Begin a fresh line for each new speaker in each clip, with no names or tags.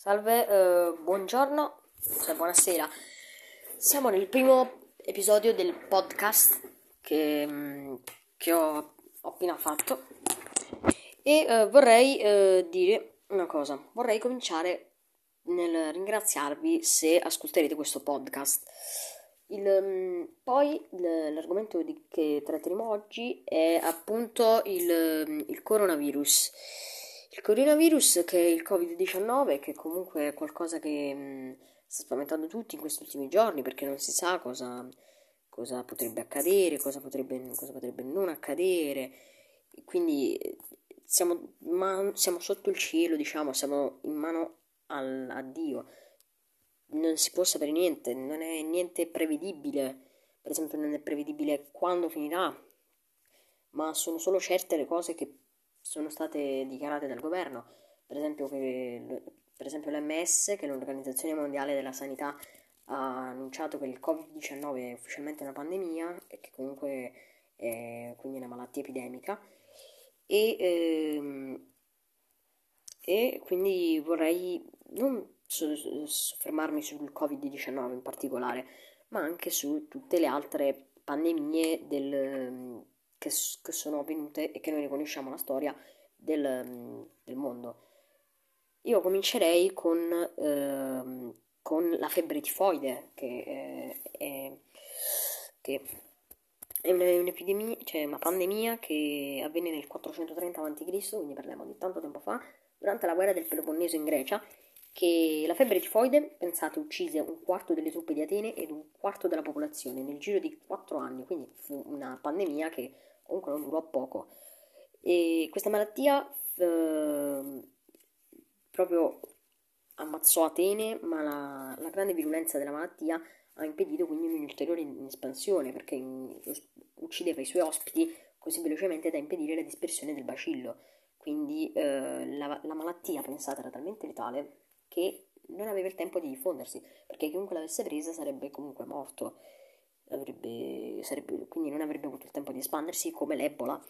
Salve, eh, buongiorno, cioè buonasera. Siamo nel primo episodio del podcast che, mm, che ho, ho, appena fatto e eh, vorrei eh, dire una cosa. Vorrei cominciare nel ringraziarvi se ascolterete questo podcast. Il, mm, poi l'argomento che tratteremo oggi è appunto il, mm, il coronavirus. Il coronavirus, che è il Covid-19, che comunque è qualcosa che mh, sta spaventando tutti in questi ultimi giorni perché non si sa cosa, cosa potrebbe accadere, cosa potrebbe, cosa potrebbe non accadere. Quindi siamo, ma, siamo, sotto il cielo, diciamo, siamo in mano al, a Dio. Non si può sapere niente, non è niente prevedibile. Per esempio, non è prevedibile quando finirà, ma sono solo certe le cose che sono state dichiarate dal governo, per esempio, che, per esempio l'MS, che è l'Organizzazione Mondiale della Sanità, ha annunciato che il Covid-19 è ufficialmente una pandemia e che comunque è quindi una malattia epidemica. E, ehm, e quindi vorrei non soffermarmi sul Covid-19 in particolare, ma anche su tutte le altre pandemie del, che, che, sono avvenute e che noi riconosciamo la storia del, del mondo. Io comincerei con, eh, con la febbre tifoide, che, eh, è, che è un'epidemia, cioè una pandemia che avvenne nel 430 a.C., quindi parliamo di tanto tempo fa, durante la guerra del Peloponneso in Grecia, che la febbre tifoide, pensate, uccise un quarto delle truppe di Atene ed un quarto della popolazione nel giro di quattro anni, quindi fu una pandemia che comunque non durò poco. E questa malattia eh, proprio ammazzò Atene, ma la, la, grande virulenza della malattia ha impedito quindi un'ulteriore espansione perché uccideva i suoi ospiti così velocemente da impedire la dispersione del bacillo. Quindi eh, la, la, malattia, pensata, era talmente letale che non aveva il tempo di diffondersi, perché chiunque l'avesse presa sarebbe comunque morto avrebbe, sarebbe, quindi non avrebbe avuto il tempo di espandersi come l'Ebola.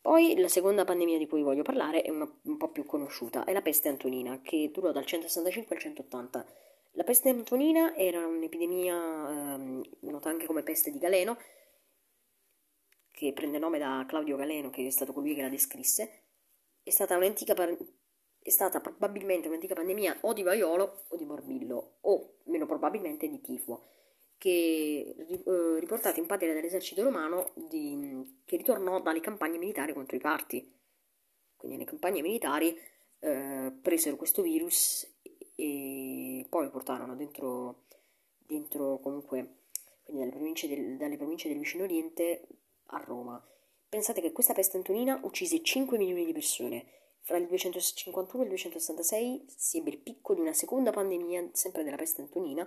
Poi la seconda pandemia di cui voglio parlare è una, un po' più conosciuta, è la peste antonina, che durò dal 165 al 180. La peste antonina era un'epidemia ehm, nota anche come peste di Galeno, che prende nome da Claudio Galeno, che è stato colui che la descrisse. È stata un'antica è stata probabilmente un'antica pandemia o di vaiolo o di morbillo, o meno probabilmente di tifo che eh, riportato in patria dall'esercito romano di, che ritornò dalle campagne militari contro i parti. Quindi le campagne militari eh, presero questo virus e poi lo portarono dentro, dentro comunque dalle province, del, dalle province del vicino oriente a Roma. Pensate che questa peste antonina uccise 5 milioni di persone. Fra il 251 e il 266 si ebbe il picco di una seconda pandemia, sempre della peste antonina,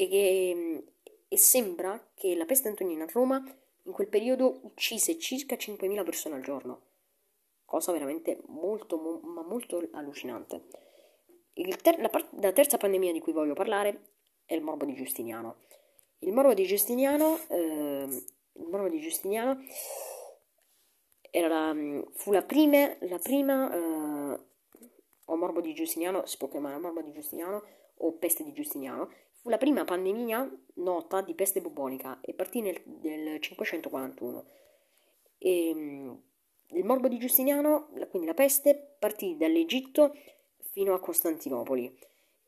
e, che, e sembra che la peste antonina a Roma in quel periodo uccise circa 5.000 persone al giorno, cosa veramente molto, ma molto allucinante. Ter- la, part- la, terza pandemia di cui voglio parlare è il morbo di Giustiniano. Il morbo di Giustiniano, eh, il morbo di Giustiniano la, fu la prima, la prima eh, o morbo di Giustiniano, si può chiamare morbo di Giustiniano o peste di Giustiniano, Fu la prima pandemia nota di peste bubonica e partì nel, nel 541. E, ehm, il morbo di Giustiniano, quindi la peste, partì dall'Egitto fino a Costantinopoli.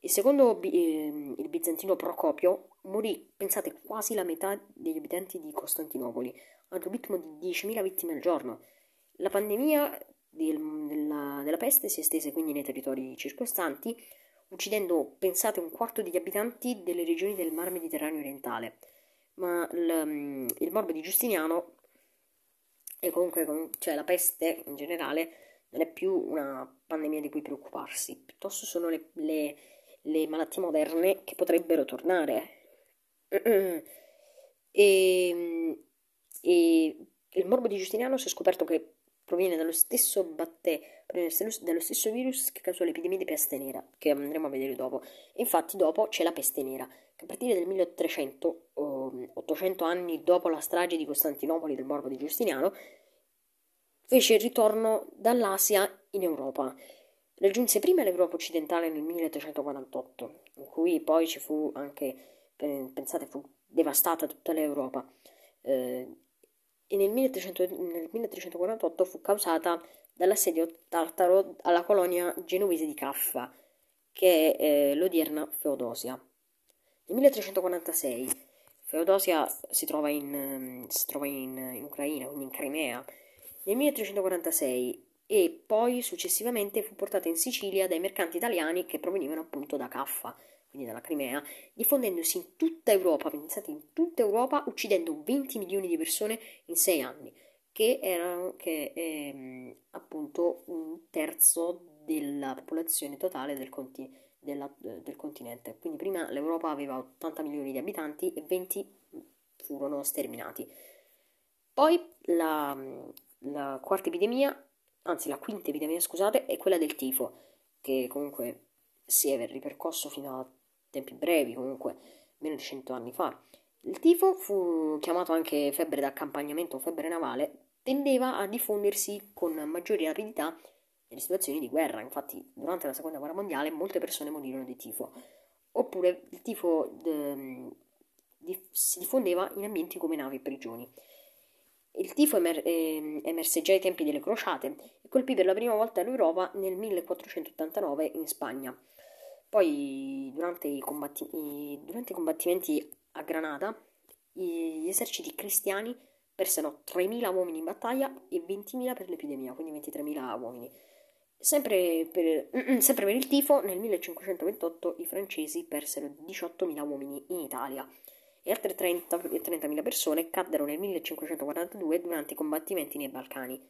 E secondo eh, il bizantino Procopio morì, pensate, quasi la metà degli abitanti di Costantinopoli, ad un ritmo di 10.000 vittime al giorno. La pandemia del, della, della peste si estese quindi nei territori circostanti, uccidendo, pensate, un quarto degli abitanti delle regioni del mar Mediterraneo orientale. Ma il, mm, il morbo di Giustiniano, e comunque cioè la peste in generale, non è più una pandemia di cui preoccuparsi, piuttosto sono le, le, le malattie moderne che potrebbero tornare. E, mm, e il morbo di Giustiniano si è scoperto che proviene dallo stesso batterio, dallo stesso virus che causò l'epidemia di peste nera, che andremo a vedere dopo. infatti dopo c'è la peste nera, che a partire del 1300, 800 anni dopo la strage di Costantinopoli del morbo di Giustiniano, fece il ritorno dall'Asia in Europa. Raggiunse prima l'Europa occidentale nel 1348, in cui poi ci fu anche, pensate, fu devastata tutta l'Europa. Eh, e nel, 1300, nel 1348 fu causata dall'assedio tartaro alla colonia genovese di Caffa, che è eh, l'odierna Feodosia. Nel 1346 Feodosia si trova in, si trova in, in Ucraina, quindi in Crimea. Nel 1346 e poi successivamente fu portata in Sicilia dai mercanti italiani che provenivano appunto da Caffa, quindi dalla Crimea, diffondendosi in tutta Europa, pensate in tutta Europa, uccidendo 20 milioni di persone in 6 anni, che erano che, ehm, appunto un terzo della popolazione totale del, conti- della, del continente. Quindi prima l'Europa aveva 80 milioni di abitanti e 20 furono sterminati. Poi la, la quarta epidemia anzi la quinta epidemia, scusate, è quella del tifo, che comunque si è ripercosso fino a tempi brevi, comunque meno di 100 anni fa. Il tifo fu chiamato anche febbre d'accampagnamento o febbre navale, tendeva a diffondersi con maggiore rapidità nelle situazioni di guerra, infatti durante la seconda guerra mondiale molte persone morirono di tifo, oppure il tifo de, di, si diffondeva in ambienti come navi e prigioni. Il tifo emer- eh, emerse già ai tempi delle crociate e colpì per la prima volta l'Europa nel 1489 in Spagna. Poi, durante i, combatti- i, durante i combattimenti a Granada, gli eserciti cristiani persero 3.000 uomini in battaglia e 20.000 per l'epidemia, quindi 23.000 uomini. Sempre per, sempre per il tifo, nel 1528 i francesi persero 18.000 uomini in Italia e altre 30, 30.000 persone caddero nel 1542 durante i combattimenti nei Balcani.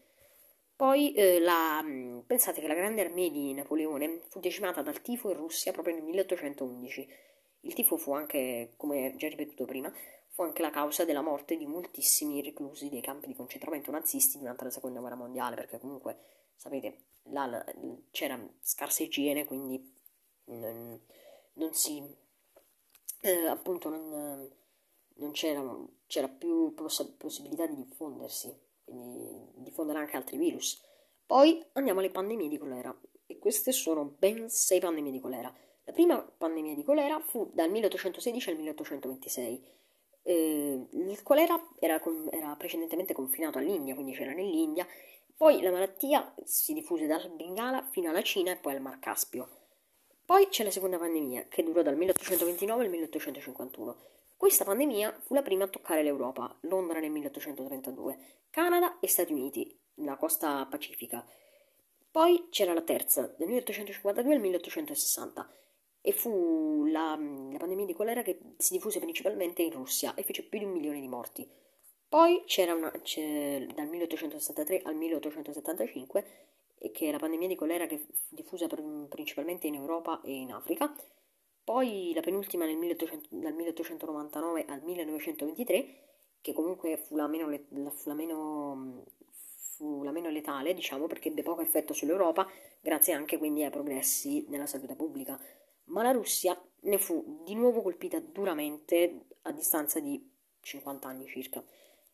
Poi eh, la, pensate che la grande armée di Napoleone fu decimata dal tifo in Russia proprio nel 1811. Il tifo fu anche, come già ripetuto prima, fu anche la causa della morte di moltissimi reclusi dei campi di concentramento nazisti durante la seconda guerra mondiale, perché comunque, sapete, là c'era scarsa igiene, quindi non, non si... Eh, appunto non non c'era, c'era più poss- possibilità di diffondersi, quindi diffondere anche altri virus. Poi andiamo alle pandemie di colera, e queste sono ben sei pandemie di colera. La prima pandemia di colera fu dal 1816 al 1826. Eh, il colera era, con, era precedentemente confinato all'India, quindi c'era nell'India. Poi la malattia si diffuse dal Bengala fino alla Cina e poi al Mar Caspio. Poi c'è la seconda pandemia, che durò dal 1829 al 1851. Questa pandemia fu la prima a toccare l'Europa, Londra nel 1832, Canada e Stati Uniti, la costa pacifica. Poi c'era la terza, dal 1852 al 1860, e fu la, la pandemia di colera che si diffuse principalmente in Russia e fece più di un milione di morti. Poi c'era una, dal 1863 al 1875, che è la pandemia di colera che fu diffusa principalmente in Europa e in Africa, poi la penultima 1800, dal 1899 al 1923, che comunque fu la meno, fu la meno, la meno letale, diciamo, perché ebbe poco effetto sull'Europa, grazie anche quindi ai progressi nella salute pubblica. Ma la Russia ne fu di nuovo colpita duramente a distanza di 50 anni circa.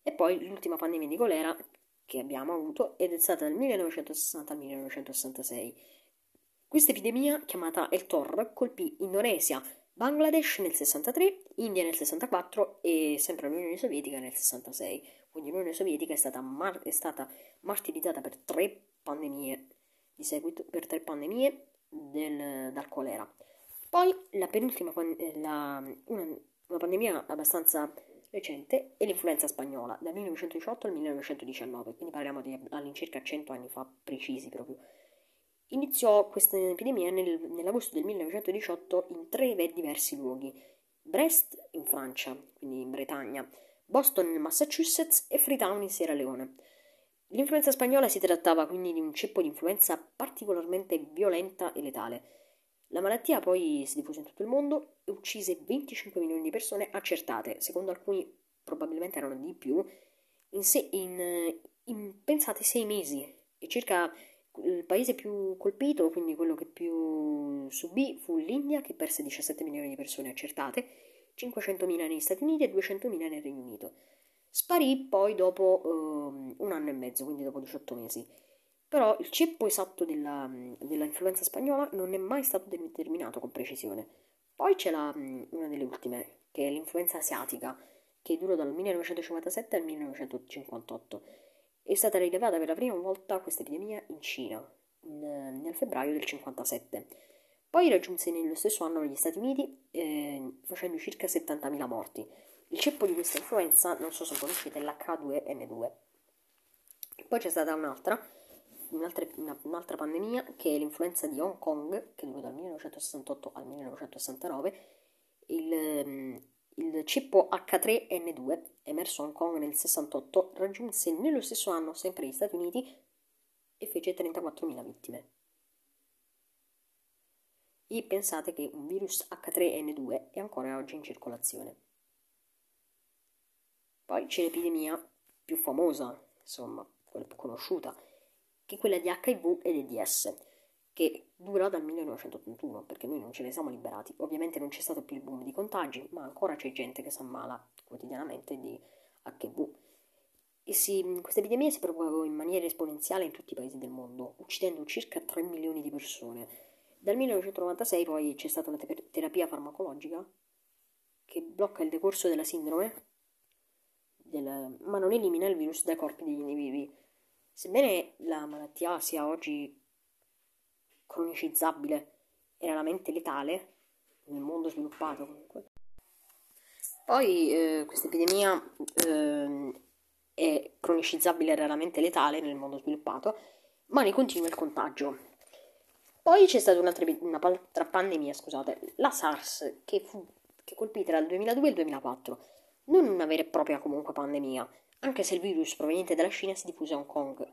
E poi l'ultima pandemia di colera che abbiamo avuto ed è stata dal 1960 al 1966 questa epidemia, chiamata El Tor, colpì Indonesia, Bangladesh nel 63, India nel 64 e sempre l'Unione Sovietica nel 66. Quindi l'Unione Sovietica è stata, mar- è stata martirizzata per tre pandemie di seguito, per tre pandemie del, dal colera. Poi la penultima, la, una, una pandemia abbastanza recente è l'influenza spagnola, dal 1918 al 1919, quindi parliamo di all'incirca 100 anni fa precisi proprio. Iniziò questa epidemia nel, nell'agosto del 1918 in tre diversi luoghi: Brest in Francia, quindi in Bretagna, Boston nel Massachusetts e Freetown in Sierra Leone. L'influenza spagnola si trattava quindi di un ceppo di influenza particolarmente violenta e letale. La malattia poi si diffuse in tutto il mondo e uccise 25 milioni di persone accertate, secondo alcuni probabilmente erano di più, in, se, in, in pensate sei mesi e circa il paese più colpito, quindi quello che più subì, fu l'India, che perse 17 milioni di persone accertate, 500.000 negli Stati Uniti e 200.000 nel Regno Unito. Sparì poi dopo um, un anno e mezzo, quindi dopo 18 mesi. Però il ceppo esatto della, dell'influenza spagnola non è mai stato determinato con precisione. Poi c'è la, una delle ultime, che è l'influenza asiatica, che dura dal 1957 al 1958. È stata rilevata per la prima volta questa epidemia in Cina, in, nel febbraio del 1957. Poi raggiunse nello stesso anno negli Stati Uniti, eh, facendo circa 70.000 morti. Il ceppo di questa influenza, non so se conoscete, è l'H2N2. Poi c'è stata un'altra, un'altra, un'altra pandemia, che è l'influenza di Hong Kong, che dura dal 1968 al 1969. Il, ehm, il ceppo H3N2, emerso a Hong Kong nel 68, raggiunse nello stesso anno sempre gli Stati Uniti e fece 34.000 vittime. E pensate che un virus H3N2 è ancora oggi in circolazione. Poi c'è l'epidemia più famosa, insomma, quella più conosciuta, che è quella di HIV ed AIDS, che dura dal 1981, perché noi non ce ne siamo liberati. Ovviamente non c'è stato più il boom di contagi, ma ancora c'è gente che si ammala quotidianamente di HIV. Si, questa epidemia si propagò in maniera esponenziale in tutti i paesi del mondo, uccidendo circa 3 milioni di persone. Dal 1996 poi c'è stata una te- terapia farmacologica che blocca il decorso della sindrome del, ma non elimina il virus dai corpi degli individui. Sebbene la malattia sia oggi cronicizzabile e raramente letale, nel mondo sviluppato comunque, poi eh, questa epidemia eh, è cronicizzabile e raramente letale nel mondo sviluppato, ma ne continua il contagio. Poi c'è stata un'altra, un'altra pandemia, scusate, la SARS, che fu che colpì tra il 2002 e il 2004 non una vera e propria comunque pandemia, anche se il virus proveniente dalla Cina si diffuse a Hong Kong,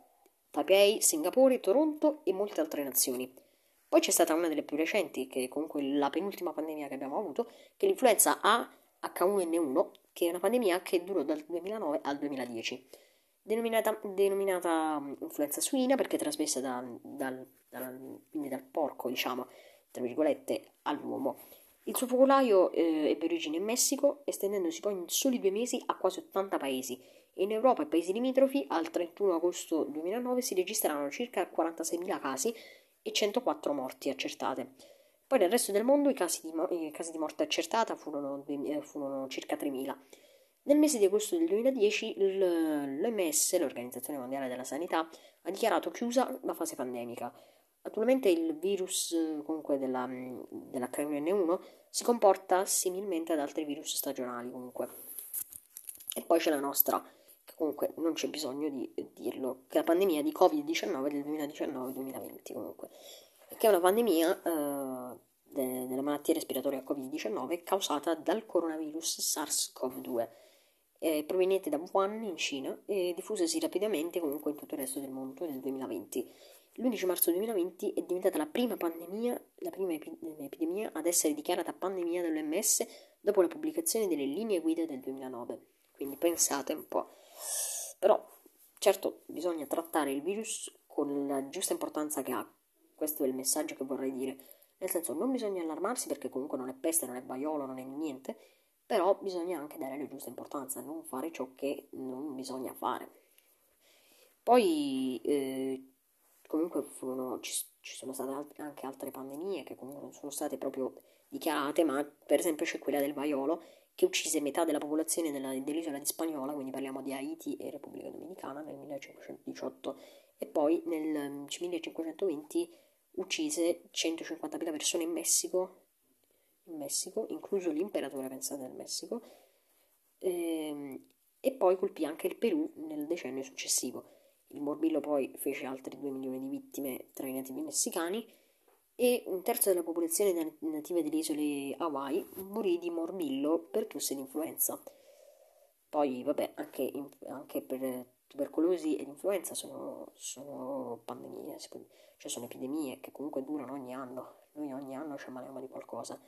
Taipei, Singapore, Toronto e molte altre nazioni. Poi c'è stata una delle più recenti, che è comunque la penultima pandemia che abbiamo avuto, che è l'influenza A H1N1, che è una pandemia che durò dal 2009 al 2010. Denominata, denominata mm, influenza suina perché è trasmessa da, dal, dal, dal porco, diciamo, tra virgolette, all'uomo. Il suo focolaio eh, ebbe origine in Messico, estendendosi poi in soli due mesi a quasi 80 paesi. In Europa e paesi limitrofi, al 31 agosto 2009 si registrarono circa 46.000 casi e 104 morti accertate. Poi nel resto del mondo i casi di, i casi di morte accertata furono, furono circa 3.000. Nel mese di agosto del 2010 l'OMS, l'Organizzazione Mondiale della Sanità, ha dichiarato chiusa la fase pandemica. Attualmente il virus comunque della, dell'H1N1 si comporta similmente ad altri virus stagionali comunque. E poi c'è la nostra, comunque non c'è bisogno di dirlo, che la pandemia di Covid-19 del 2019-2020 comunque, che è una pandemia eh, de- della malattia respiratoria Covid-19 causata dal coronavirus SARS-CoV-2 eh, proveniente da Wuhan in Cina e diffusasi rapidamente comunque in tutto il resto del mondo nel 2020. L'11 marzo 2020 è diventata la prima pandemia, la prima epi- epidemia ad essere dichiarata pandemia dall'OMS dopo la pubblicazione delle linee guida del 2009. Quindi pensate un po'. Però, certo, bisogna trattare il virus con la giusta importanza che ha. Questo è il messaggio che vorrei dire. Nel senso, non bisogna allarmarsi perché comunque non è peste, non è vaiolo, non è niente, però bisogna anche dare la giusta importanza, non fare ciò che non bisogna fare. Poi, eh, comunque furono, ci, ci, sono state anche altre pandemie che comunque non sono state proprio dichiarate, ma per esempio c'è quella del vaiolo che uccise metà della popolazione della, dell'isola di Spagnola, quindi parliamo di Haiti e Repubblica Dominicana nel 1518 e poi nel 1520 uccise 150.000 persone in Messico, in Messico incluso l'imperatore, pensate, del Messico, ehm, e poi colpì anche il Perù nel decennio successivo. Il morbillo poi fece altri 2 milioni di vittime tra i nativi messicani e un terzo della popolazione nativa delle isole Hawaii morì di morbillo per tosse ed influenza. Poi, vabbè, anche, anche per tubercolosi ed influenza sono, sono pandemie, cioè sono epidemie che comunque durano ogni anno. Noi ogni anno ci ammaliamo di qualcosa.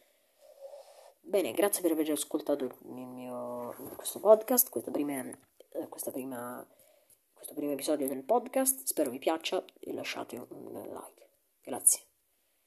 Bene, grazie per aver ascoltato mio, questo podcast, questa prima, eh, questa prima questo primo episodio del podcast. Spero vi piaccia e lasciate un like. Grazie.